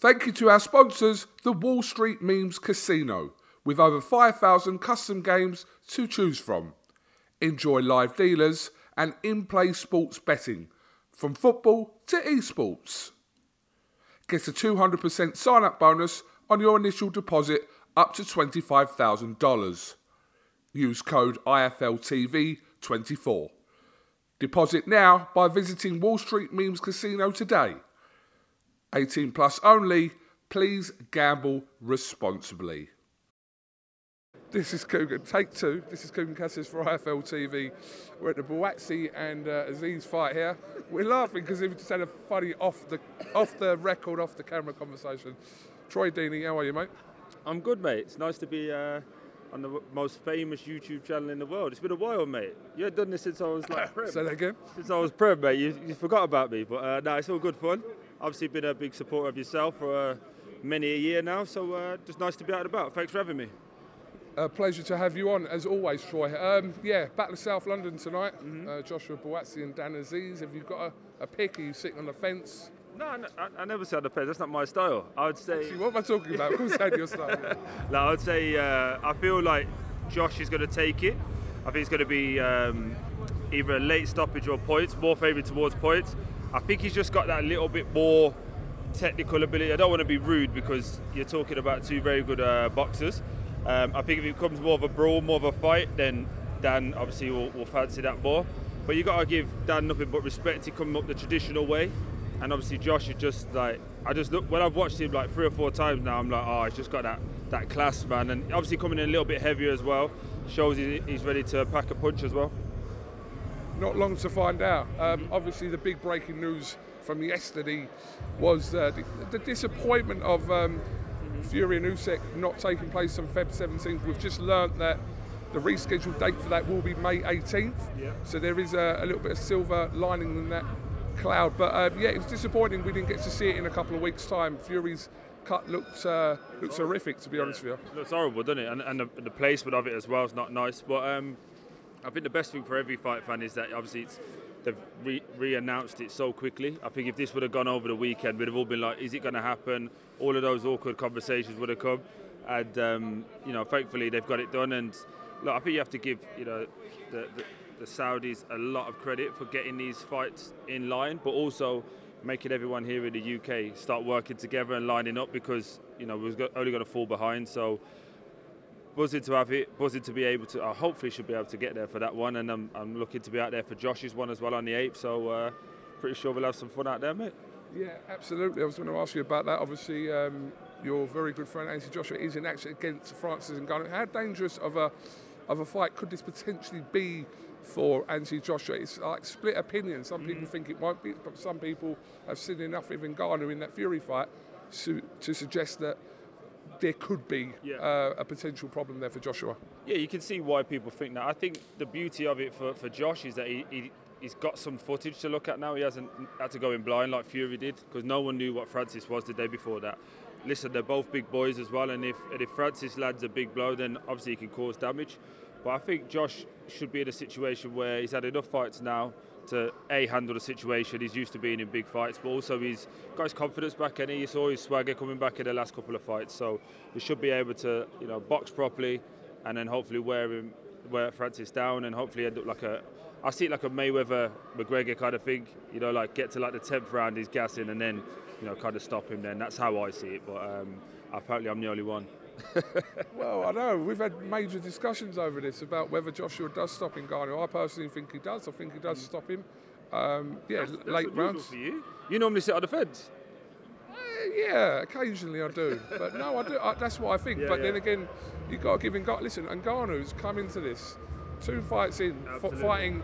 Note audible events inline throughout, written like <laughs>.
Thank you to our sponsors, the Wall Street Memes Casino, with over 5,000 custom games to choose from. Enjoy live dealers and in play sports betting, from football to esports. Get a 200% sign up bonus on your initial deposit up to $25,000. Use code IFLTV24. Deposit now by visiting Wall Street Memes Casino today. 18 plus only. Please gamble responsibly. This is Kugan, take two. This is Kugan Cassius for IFL TV. We're at the Buatsi and uh, Aziz fight here. We're laughing because we just had a funny off the off the record, off the camera conversation. Troy Deeney, how are you, mate? I'm good, mate. It's nice to be uh, on the most famous YouTube channel in the world. It's been a while, mate. You had done this since I was like <laughs> prem. Say that again. Since I was prem, mate. You, you forgot about me, but uh, no, it's all good fun. Obviously, been a big supporter of yourself for uh, many a year now, so uh, just nice to be out and about. Thanks for having me. A pleasure to have you on, as always, Troy. Um, yeah, Battle of South London tonight. Uh, Joshua Buatsi and Dan Aziz. Have you got a, a pick? Are you sitting on the fence? No, no I, I never said the fence. That's not my style. I would say. See, what am I talking about? Course, I your style. <laughs> No, I would say uh, I feel like Josh is going to take it. I think it's going to be um, either a late stoppage or points, more favoured towards points. I think he's just got that little bit more technical ability. I don't want to be rude because you're talking about two very good uh, boxers. Um, I think if it becomes more of a brawl, more of a fight, then Dan obviously will, will fancy that more. But you got to give Dan nothing but respect. He coming up the traditional way, and obviously Josh is just like I just look when I've watched him like three or four times now. I'm like, oh, he's just got that that class, man, and obviously coming in a little bit heavier as well shows he's ready to pack a punch as well. Not long to find out. Um, obviously, the big breaking news from yesterday was uh, the, the disappointment of um, Fury and Usyk not taking place on Feb 17th. We've just learnt that the rescheduled date for that will be May 18th. Yeah. So there is a, a little bit of silver lining in that cloud. But um, yeah, it was disappointing we didn't get to see it in a couple of weeks' time. Fury's cut looked uh, looked horrific, to be honest with you. Looks horrible, doesn't it? And, and the, the placement of it as well is not nice. But um, I think the best thing for every fight fan is that obviously it's, they've re- re-announced it so quickly. I think if this would have gone over the weekend, we'd have all been like, "Is it going to happen?" All of those awkward conversations would have come, and um, you know, thankfully they've got it done. And look, I think you have to give you know the, the, the Saudis a lot of credit for getting these fights in line, but also making everyone here in the UK start working together and lining up because you know we're only going to fall behind. So buzzing to have it, buzzing to be able to. Uh, hopefully, should be able to get there for that one, and I'm, I'm looking to be out there for Josh's one as well on the 8th. So uh, pretty sure we'll have some fun out there, mate. Yeah, absolutely. I was going to ask you about that. Obviously, um, your very good friend Anthony Joshua is in action against Francis Ngannou. How dangerous of a of a fight could this potentially be for Anthony Joshua? It's like split opinion. Some people think it won't be, but some people have seen enough with Ngannou in that Fury fight to, to suggest that there could be Yeah. uh, a potential problem there for Joshua. Yeah, you can see why people think that. I think the beauty of it for, for Josh is that he, he, he's got some footage to look at now. He hasn't had to go in blind like Fury did because no one knew what Francis was the day before that. listen, they're both big boys as well, and if and if Francis lands a big blow, then obviously he can cause damage. But I think Josh should be in a situation where he's had enough fights now to a handle the situation. He's used to being in big fights, but also he's got his confidence back, and he saw his swagger coming back in the last couple of fights. So he should be able to, you know, box properly, and then hopefully wear him, wear Francis down, and hopefully end up like a. I see it like a Mayweather McGregor kind of thing. You know, like get to like the tenth round, he's gassing, and then, you know, kind of stop him. Then that's how I see it. But um, apparently, I'm the only one. <laughs> Well, I know we've had major discussions over this about whether Joshua does stop Ngannou. I personally think he does. I think he does stop him. Um, yeah, That's late rounds. for you. You normally sit on the fence. Eh, yeah, occasionally I do, but no, I do. I, that's what I think. <laughs> Yeah, but then again, you have got to give Ngannou. Listen, Ngannou's come into this two fights in, f- fighting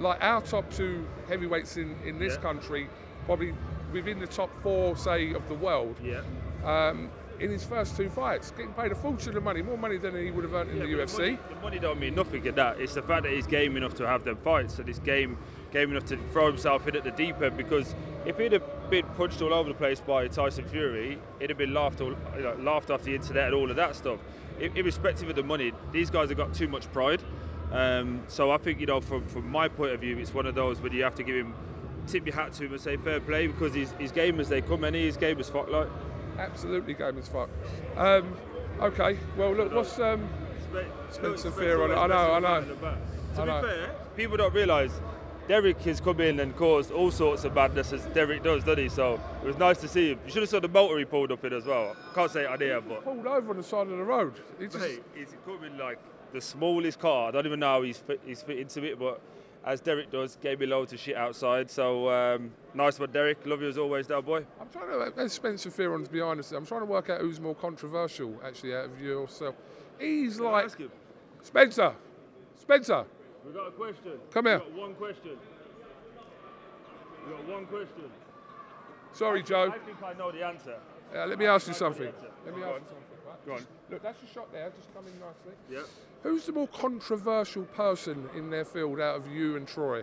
like our top two heavyweights in, in this Yeah. country, probably within the top four, say, of the world. Yeah. Um, in his first two fights, getting paid a fortune of money, more money than he would have earned in the UFC. Money, the money don't mean nothing in that. It's the fact that he's game enough to have them fights, and he's game game enough to throw himself in at the deep end. Because if he'd have been punched all over the place by Tyson Fury, it'd have been laughed all, you know, laughed off the internet and all of that stuff. Irrespective of the money, these guys have got too much pride. Um, so I think you know, from from my point of view, it's one of those where you have to give him tip your hat to him and say fair play because he's, he's game as they come, and he's game as fuck like. Absolutely game as fuck. Um, okay, well look, what's um, Spencer Fearon it. I know, I know. To I be know. fair, people don't realise Derek has come in and caused all sorts of madness as Derek does, doesn't he? So it was nice to see him. You should have saw the motor he pulled up in as well. Can't say it on here, but pulled over on the side of the road? He just, hey, he's coming like the smallest car. I don't even know how he's fit, he's fit into it, but as Derek does, gave me loads of shit outside. So um, nice one, Derek. Love you as always, that boy. I'm trying to, as Spencer Fearon's behind us, I'm trying to work out who's more controversial actually out of you yourself. He's like, Ask him. Spencer, Spencer, We've got a question. Come here. We got one question. We got one question. sorry Joe, I think I know the answer. Uh, let me ask you I know the something. Let me ask you something. Right? Go on. Look, that's your shot there, just come in nicely. Yep. Who's the more controversial person in their field out of you and Troy?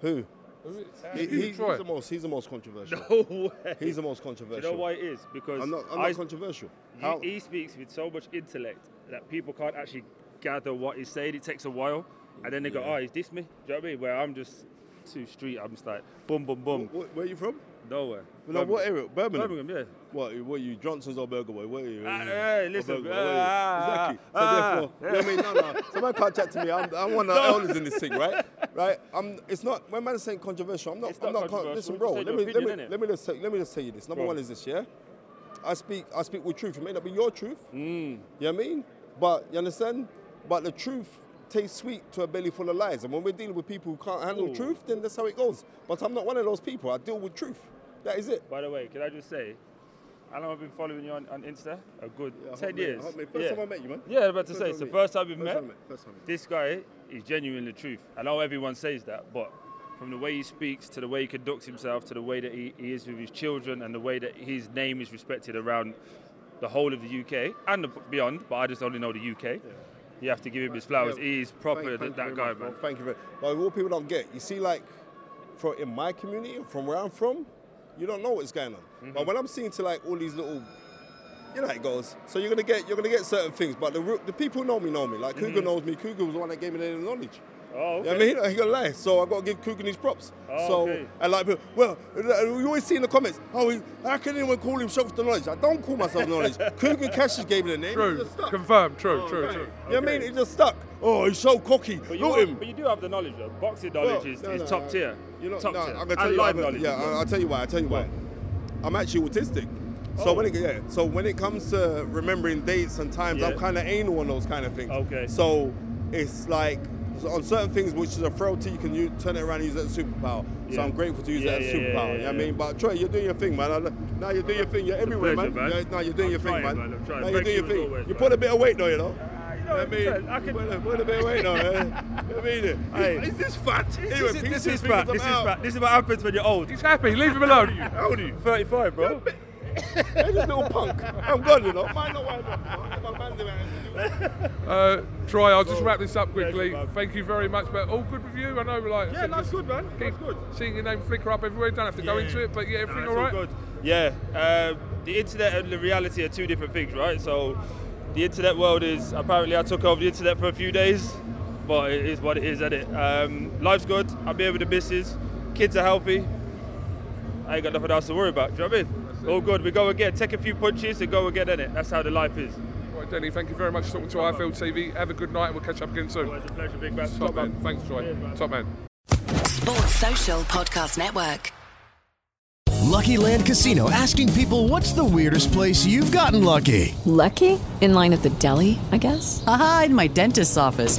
Who? Who is, He, he- Troy. he's the most. He's the most controversial. <laughs> No way. He's the most Do controversial. you know why it is? Because I'm not. I'm I- not controversial. he, How? he speaks with so much intellect that people can't actually gather what he's saying. It takes a while, and then they go, "Oh, he's dissed me." Do you know what I mean? Where I'm just too street. I'm just like, boom, boom, boom, Wh- where are you from? Nowhere. No, what area? Birmingham. Birmingham, yeah. What? What are you? Johnson's or Burger Boy? Where are you? Ah, hey, listen, Burger Boy? Where are you? ah, exactly. So ah, therefore, you know what I mean, no, no. Someone can't chat to me. I'm, I'm one of the elders in this thing, right? <laughs> Right. I'm. It's not. When man is saying controversial, I'm not. It's I'm not not. Listen, bro. Let me. Let me. Let me just say. Let me just tell you this. Number Go one is this. Yeah. I speak. I speak with truth. It may not be your truth. Mm. You know what I mean? But you understand? But the truth tastes sweet to a belly full of lies. And when we're dealing with people who can't handle Ooh. truth, then that's how it goes. But I'm not one of those people. I deal with truth. That is it. By the way, can I just say, how long have I been following you on, on Insta? A good Yeah, ten mate, years. hot. First yeah. time I met you, man. Yeah, I was about to First say, it's the first time we've First met. time met. First time This guy is genuinely the truth. I know everyone says that, but from the way he speaks to the way he conducts himself to the way that he, he is with his children and the way that his name is respected around the whole of the UK and the, beyond, but I just only know the UK. You have to give him his flowers. Yeah. He is proper Thank- that, thank you that guy, much, man. Thank you very But what people don't get, you see, like, from in my community, from where I'm from, you don't know what's going on. Mm-hmm. But when I'm seeing to like all these little, you know how it goes. So you're gonna get you're gonna get certain things. But the the people who know me know me. Like Kugan knows me. Kugan was the one that gave me the knowledge. Oh, You know okay. I mean? I ain't gonna lie. So I gotta give Kugan his props. Oh, so okay. and like, well, you always see in the comments, oh, he, how can anyone call himself the knowledge? I don't call myself knowledge. <laughs> Kugan Cassius gave me the name. True, just confirmed, true, Oh, true, okay. true. You know what I mean? Okay. It just stuck. Oh, he's so cocky. But you, Look are- him. but you do have the knowledge, though. Boxing knowledge Well, is, no, is no, top no. tier. You know, top no, tier. I'm gonna tell and you. live I'm knowledge. yeah. I- I'll tell you why. I'll tell you why. I'm actually autistic. So Oh. when it yeah, so when it comes to remembering dates and times, I'm kind of anal on those kind of things. Okay. So it's like so on certain things, which is a frailty, you can use, turn it around and use it as a superpower. So I'm grateful to use Yeah, it as a yeah, yeah, superpower. yeah, you know what I mean? But Troy, you're doing your thing, man. Now you're doing your thing. You're everywhere, pleasure, man. man. No, you're doing I'm your trying, thing, man. man. I'm trying. No, you're doing your thing. always, you put a bit of weight though, you know. You You know, know what I mean? I can. Put a, put a bit of weight on. <laughs> You know what I mean? Hey. Is this fat? This Anyway, is, peace this is fat. This is fat. This is what happens when you're old. He's happy, leave him alone. How old are you? 35, bro. Hey, this little punk. I'm gone, you know. Mind not wind up. My man doing it. Uh, Troy, I'll just wrap this up quickly. Pleasure, man. Thank you very much. But all good with you? I know, like, I Yeah, said, that's good, man. Keep That's good. seeing your name flicker up everywhere. Don't have to go into it, but yeah, Nah, everything it's all right? good. Yeah. Um, the internet and the reality are two different things, right? So the internet world is apparently I took over the internet for a few days, but it is what it is, isn't it? Um, life's good. I'm here with the missus. Kids are healthy. I ain't got nothing else to worry about. Do you know what I mean? All good. We go again. Take a few punches and go again, innit? That's how the life is. Right, Deeney, thank you very much for talking to IFL TV. Have a good night and we'll catch up again soon. Always a pleasure, big man. Top man. Thanks, Troy. Top man. Sports Social Podcast Network. Lucky Land Casino asking people what's the weirdest place you've gotten lucky? Lucky? In line at the deli, I guess? Aha, in my dentist's office.